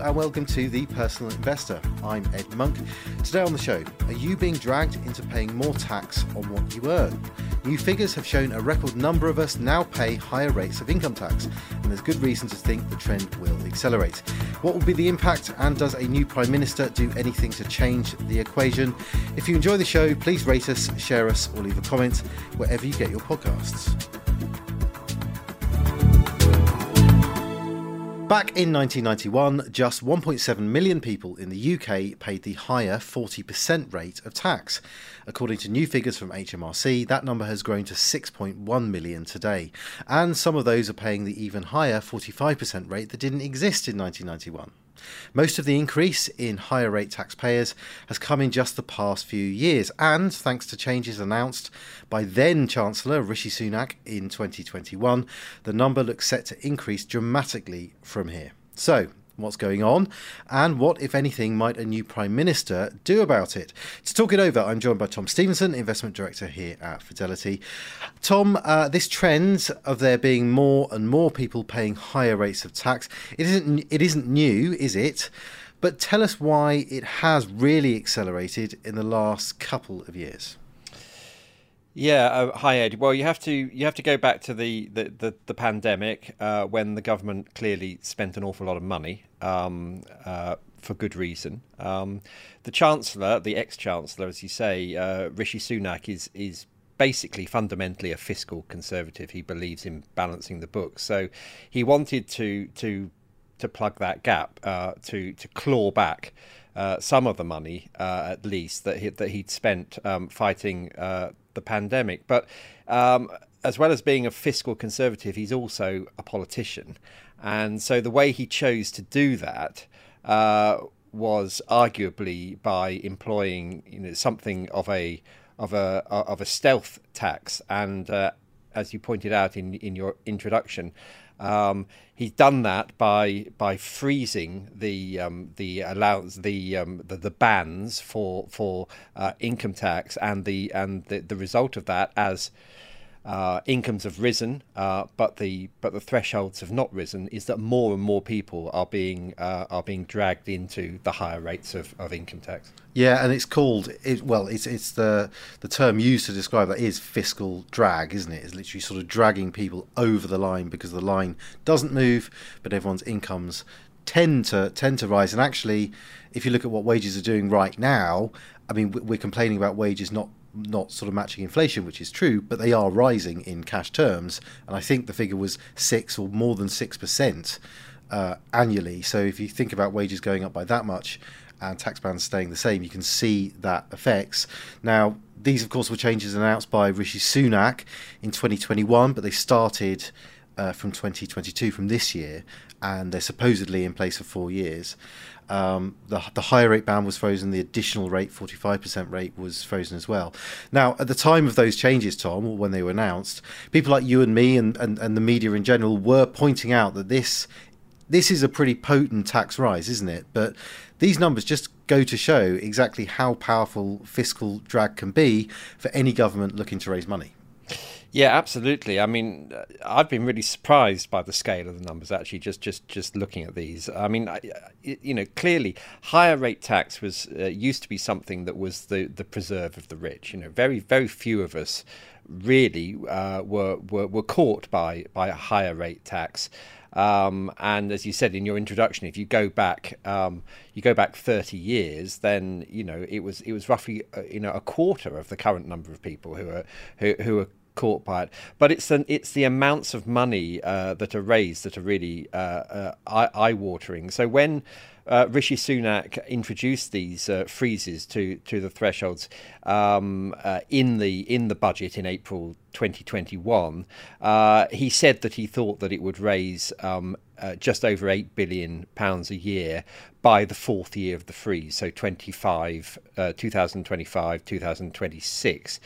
and welcome to The Personal Investor. I'm Ed Monk. Today on the show, are you being dragged into paying more tax on what you earn? New figures have shown a record number of us now pay higher rates of income tax, and there's good reason to think the trend will accelerate. What will be the impact, and does a new Prime Minister do anything to change the equation? If you enjoy the show, please rate us, share us, or leave a comment wherever you get your podcasts. Back in 1991, just 1.7 million people in the UK paid the higher 40% rate of tax. According to new figures from HMRC, that number has grown to 6.1 million today, and some of those are paying the even higher 45% rate that didn't exist in 1991. Most of the increase in higher rate taxpayers has come in just the past few years, and thanks to changes announced by then Chancellor Rishi Sunak in 2021, the number looks set to increase dramatically from here. So, what's going on, and what, if anything, might a new Prime Minister do about it? To talk it over, I'm joined by Tom Stevenson, Investment Director here at Fidelity. Tom, uh, this trend of there being more and more people paying higher rates of tax, it isn't, it isn't new, is it? But tell us why it has really accelerated in the last couple of years. Yeah, uh, hi Ed. Well, you have to you have to go back to the the the, the pandemic uh, when the government clearly spent an awful lot of money um, uh, for good reason. Um, the chancellor, the ex-chancellor, as you say, uh, Rishi Sunak, is is basically fundamentally a fiscal conservative. He believes in balancing the books, so he wanted to to to plug that gap, uh, to to claw back. Uh, some of the money, uh, at least, that he, that he'd spent um, fighting uh, the pandemic. But um, as well as being a fiscal conservative, he's also a politician. And so the way he chose to do that uh, was arguably by employing you know, something of a of a of a stealth tax. And uh, as you pointed out in in your introduction, um, he's done that by by freezing the um, the allowance the, um, the, the bands for for uh, income tax and the and the, the result of that as uh, incomes have risen, uh, but the but the thresholds have not risen. Is that more and more people are being uh, are being dragged into the higher rates of, of income tax? Yeah, and it's called it, well, it's it's the the term used to describe that is fiscal drag, isn't it? It's literally sort of dragging people over the line because the line doesn't move, but everyone's incomes tend to tend to rise. And actually, if you look at what wages are doing right now, I mean, we're complaining about wages not not sort of matching inflation, which is true, but they are rising in cash terms. And I think the figure was six or more than six percent uh, annually. So if you think about wages going up by that much and tax bands staying the same, you can see that effects. Now, these, of course, were changes announced by Rishi Sunak in 2021, but they started uh, from 2022, from this year, and they're supposedly in place for four years. Um, the, the higher rate band was frozen, the additional rate, 45% rate, was frozen as well. Now, at the time of those changes, Tom, when they were announced, people like you and me and, and, and the media in general were pointing out that this this is a pretty potent tax rise, isn't it? But these numbers just go to show exactly how powerful fiscal drag can be for any government looking to raise money. Yeah, absolutely. I mean, uh, I've been really surprised by the scale of the numbers. Actually, just just just looking at these. I mean, you know, clearly, higher rate tax was uh, used to be something that was the the preserve of the rich. You know, very very few of us really uh, were, were were caught by by a higher rate tax. Um, and as you said in your introduction, if you go back, um, you go back 30 years, then you know it was it was roughly uh, you know a quarter of the current number of people who are who, who are caught by it. But it's an, it's the amounts of money uh, that are raised that are really uh, uh, eye watering. So when uh, Rishi Sunak introduced these uh, freezes to to the thresholds um, uh, in the in the budget in April 2021. Uh, he said that he thought that it would raise um, uh, just over eight billion pounds a year by the fourth year of the freeze, so 25, uh, 2025, 2026.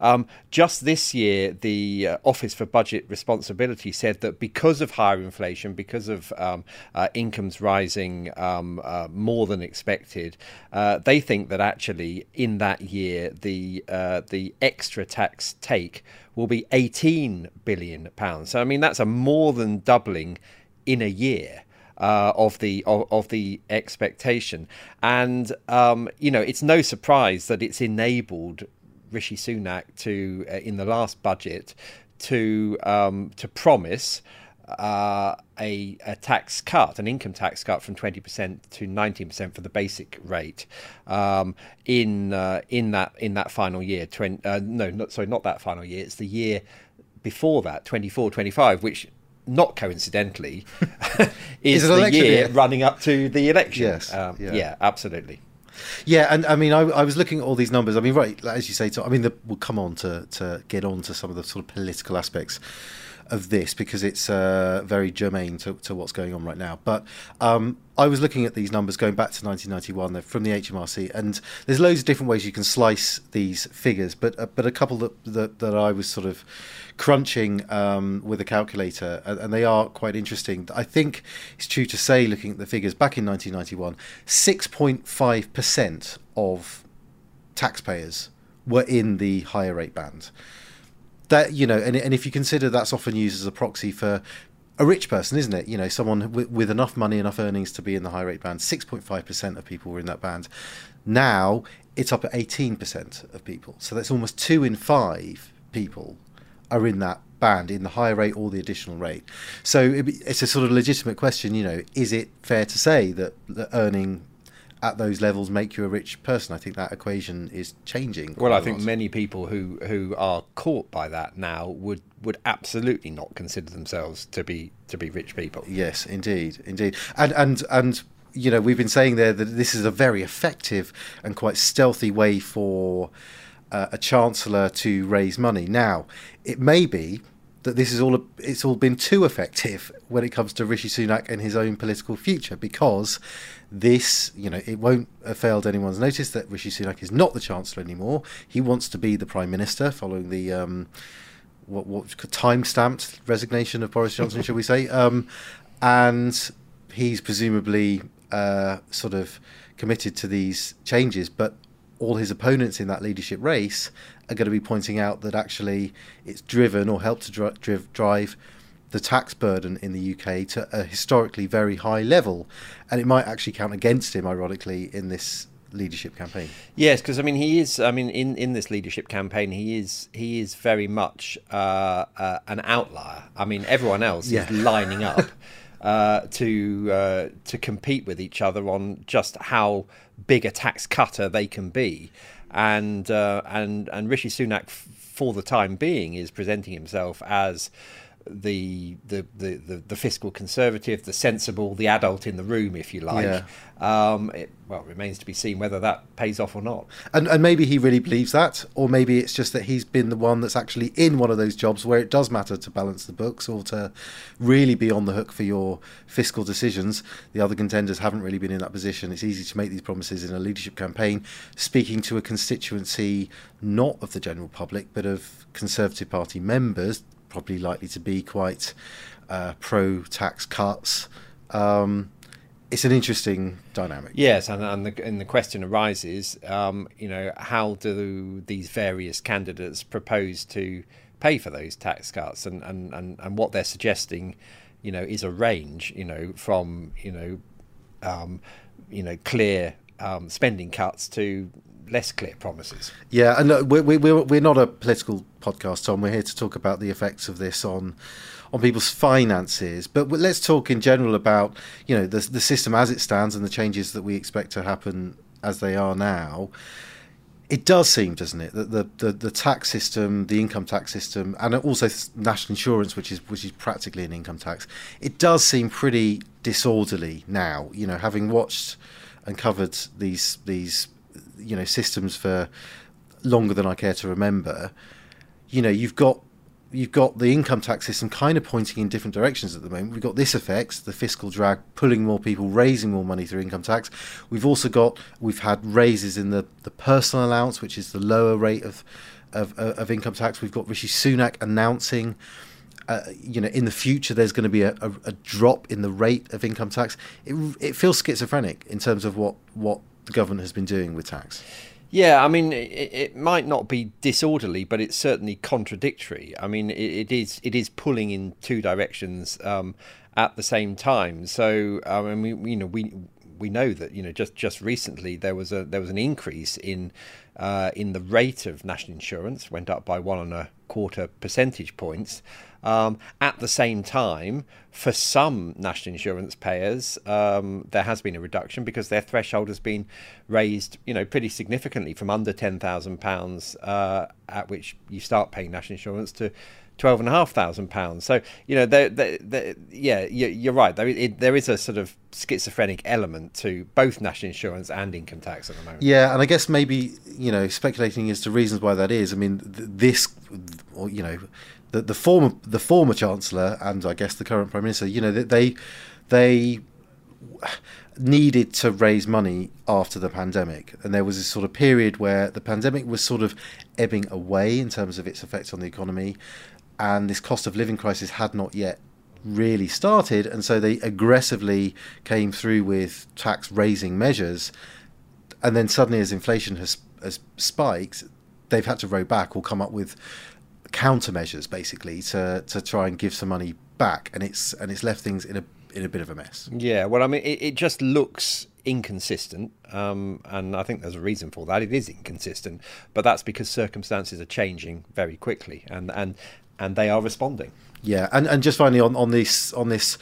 Um, just this year, the uh, Office for Budget Responsibility said that because of higher inflation, because of um, uh, incomes rising um, uh, more than expected, uh, they think that actually in that year the the extra tax take will be 18 billion pounds. So I mean that's a more than doubling in a year. uh, of the of, of, the expectation. And um, you know, it's no surprise that it's enabled Rishi Sunak to, uh, in the last budget, to um, to promise. Uh, a, a, tax cut, an income tax cut from 20% to 19% for the basic rate um, in uh, in that in that final year. 20, uh, no, not, sorry, not that final year. It's the year before that, 24, 25, which not coincidentally, is, is the year, year, running up to the election. Yes. Um, yeah. yeah. absolutely. Yeah, and I mean, I, I, was looking at all these numbers. I mean, right, as you say, to, I mean, the, we'll come on to, to get on to some of the sort of political aspects of this because it's uh, very germane to, to, what's going on right now. But um, I was looking at these numbers going back to 1991 from the HMRC, and there's loads of different ways you can slice these figures. But uh, but a couple that, that, that I was sort of crunching um, with a calculator, and, and, they are quite interesting. I think it's true to say, looking at the figures back in 1991, 6.5 percent of taxpayers were in the higher rate band that you know, and and if you consider that's often used as a proxy for a rich person, isn't it? You know, someone with, with enough money, enough earnings to be in the high rate band. Six point five percent of people were in that band. Now it's up at eighteen percent of people. So that's almost two in five people are in that band in the higher rate or the additional rate. So it's a sort of legitimate question. You know, is it fair to say that, that earning at those levels make you a rich person. I think that equation is changing. Well, I think lot. many people who who are caught by that now would would absolutely not consider themselves to be to be rich people. Yes, indeed, indeed, and and and you know we've been saying there that this is a very effective and quite stealthy way for uh, a chancellor to raise money. Now, it may be that this is all a, it's all been too effective when it comes to Rishi Sunak and his own political future because this you know it won't have failed anyone's notice that Rishi Sunak is not the chancellor anymore. He wants to be the prime minister following the um, what what time stamped resignation of Boris Johnson shall we say? Um, and he's presumably uh, sort of committed to these changes but all his opponents in that leadership race are going to be pointing out that actually it's driven or helped to dri- drive, drive the tax burden in the UK to a historically very high level, and it might actually count against him, ironically, in this leadership campaign. Yes, because I mean he is. I mean in, in this leadership campaign he is he is very much uh, uh, an outlier. I mean everyone else yeah. is lining up uh, to uh, to compete with each other on just how big a tax cutter they can be and uh, and and Rishi Sunak, for the time being, is presenting himself as the, the the, the the fiscal conservative, the sensible, the adult in the room, if you like. Yeah. Um, it, well, remains to be seen whether that pays off or not. And and maybe he really believes that, or maybe it's just that he's been the one that's actually in one of those jobs where it does matter to balance the books or to really be on the hook for your fiscal decisions. The other contenders haven't really been in that position. It's easy to make these promises in a leadership campaign, speaking to a constituency not of the general public but of Conservative Party members probably likely to be quite uh, pro tax cuts. Um, it's an interesting dynamic. Yes, and and the, and the question arises, um, you know, how do these various candidates propose to pay for those tax cuts, and, and, and, and what they're suggesting, you know, is a range, you know, from you know, um, you know, clear um, spending cuts to less clear promises. Yeah, and uh, we're, we're, we're not a political podcast, Tom. We're here to talk about the effects of this on on people's finances. But let's talk in general about you know the the system as it stands and the changes that we expect to happen as they are now. It does seem, doesn't it, that the, the, the tax system, the income tax system, and also national insurance, which is which is practically an income tax, it does seem pretty disorderly now. You know, having watched and covered these these you know systems for longer than I care to remember. You know, you've got you've got the income tax system kind of pointing in different directions at the moment. We've got this effect, the fiscal drag, pulling more people, raising more money through income tax. We've also got we've had raises in the the personal allowance, which is the lower rate of of, of income tax. We've got Rishi Sunak announcing. Uh, you know, in the future, there's going to be a, a, a, drop in the rate of income tax. It, it feels schizophrenic in terms of what, what the government has been doing with tax. Yeah, I mean, it, it, might not be disorderly, but it's certainly contradictory. I mean, it, it is it is pulling in two directions um, at the same time. So, I mean, we, you know, we we know that you know just just recently there was a there was an increase in uh, in the rate of national insurance went up by one and a quarter percentage points. Um, at the same time, for some national insurance payers, um, there has been a reduction because their threshold has been raised, you know, pretty significantly from under ten thousand uh, pounds, at which you start paying national insurance, to twelve and a half thousand pounds. So you know, they're, they're, they're, yeah, you're right. There, it, there is a sort of schizophrenic element to both national insurance and income tax at the moment. Yeah, and I guess maybe you know, speculating as to reasons why that is. I mean, this, or you know the, the former the former chancellor and I guess the current prime minister, you know, they they needed to raise money after the pandemic, and there was this sort of period where the pandemic was sort of ebbing away in terms of its effects on the economy, and this cost of living crisis had not yet really started, and so they aggressively came through with tax raising measures, and then suddenly, as inflation has has spiked, they've had to row back or come up with countermeasures basically to to try and give some money back, and it's and it's left things in a in a bit of a mess. Yeah, well, I mean, it, it just looks inconsistent, um, and I think there's a reason for that. It is inconsistent, but that's because circumstances are changing very quickly, and and and they are responding. Yeah, and and just finally on on this on this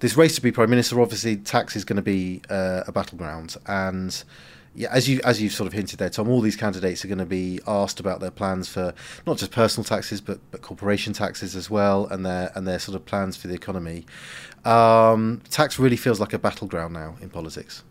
this race to be prime minister, obviously tax is going to be uh, a battleground, and yeah, as you as you've sort of hinted there, Tom, all these candidates are going to be asked about their plans for not just personal taxes but but corporation taxes as well, and their and their sort of plans for the economy. Um, tax really feels like a battleground now in politics.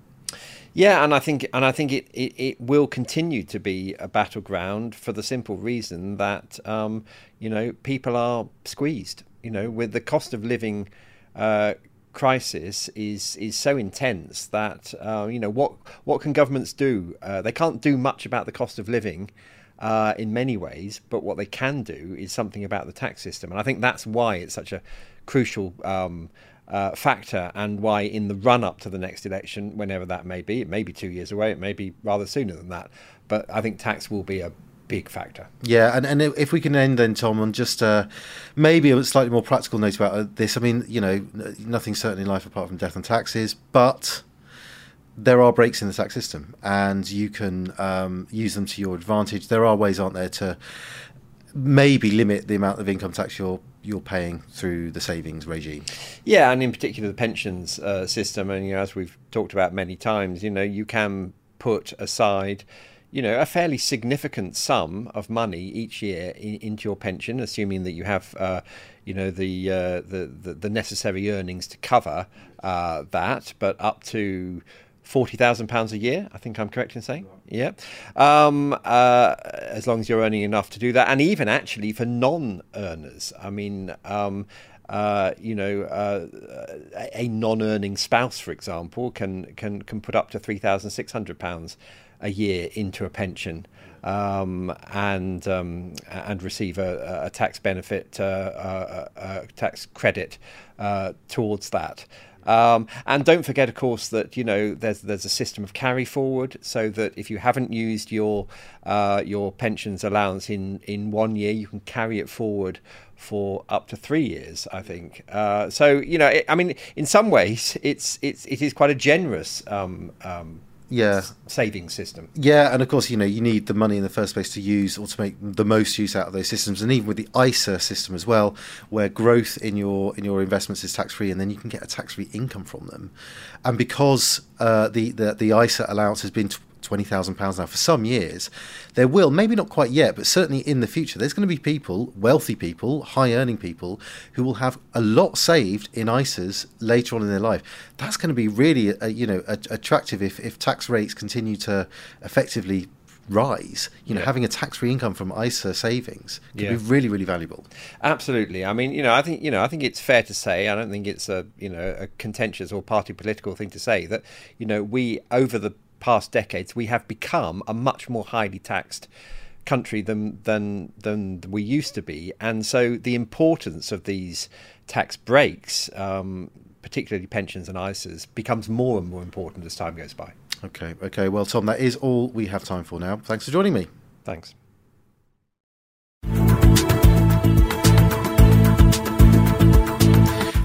Yeah, and I think and I think it, it, it will continue to be a battleground for the simple reason that um, you know people are squeezed. You know, with the cost of living uh, crisis is is so intense that uh, you know what what can governments do? Uh, they can't do much about the cost of living. Uh, in many ways, but what they can do is something about the tax system, and I think that's why it's such a crucial um, uh, factor, and why in the run up to the next election, whenever that may be, it may be two years away, it may be rather sooner than that, but I think tax will be a big factor. Yeah, and, and if we can end then, Tom, on just uh, maybe a slightly more practical note about uh, this. I mean, you know, nothing certain in life apart from death and taxes, but there are breaks in the tax system, and you can um, use them to your advantage. There are ways, aren't there, to maybe limit the amount of income tax you're you're paying through the savings regime. Yeah, and in particular the pensions uh, system. And you know, as we've talked about many times, you know, you can put aside you know, a fairly significant sum of money each year in, into your pension, assuming that you have, uh, you know, the, uh, the, the, the necessary earnings to cover uh, that, but up to forty thousand pounds a year. I think I'm correct in saying, yeah. Um, uh, as long as you're earning enough to do that, and even actually for non-earners. I mean. Um, uh, you know, uh, a non-earning spouse, for example, can can can put up to three thousand six hundred pounds a year into a pension um, and um, and receive a, a tax benefit, uh, a, a, tax credit uh, towards that. Um, and don't forget, of course, that you know there's there's a system of carry forward, so that if you haven't used your uh, your pensions allowance in in one year, you can carry it forward for up to three years. I think. Uh, so you know, it, I mean, in some ways, it's it's it is quite a generous um, um, yeah saving system. Yeah, and of course, you know, you need the money in the first place to use or to make the most use out of those systems. And even with the ISA system as well, where growth in your in your investments is tax free, and then you can get a tax free income from them. And because uh, the, the the ISA allowance has been £20,000 now for some years, there will, maybe not quite yet, but certainly in the future, there's going to be people, wealthy people, high earning people, who will have a lot saved in ISAs later on in their life. That's going to be really, uh, you know, attractive if, if tax rates continue to effectively rise, you know, yeah. having a tax-free income from ISA savings can yeah. be really, really valuable. Absolutely. I mean, you know, I think you know, I think it's fair to say. I don't think it's a you know a contentious or party political thing to say that you know we over the past decades, we have become a much more highly taxed country than than than we used to be, and so the importance of these tax breaks, um, particularly pensions and ISAs, becomes more and more important as time goes by. Okay, okay. Well, Tom, that is all we have time for now. Thanks for joining me. Thanks.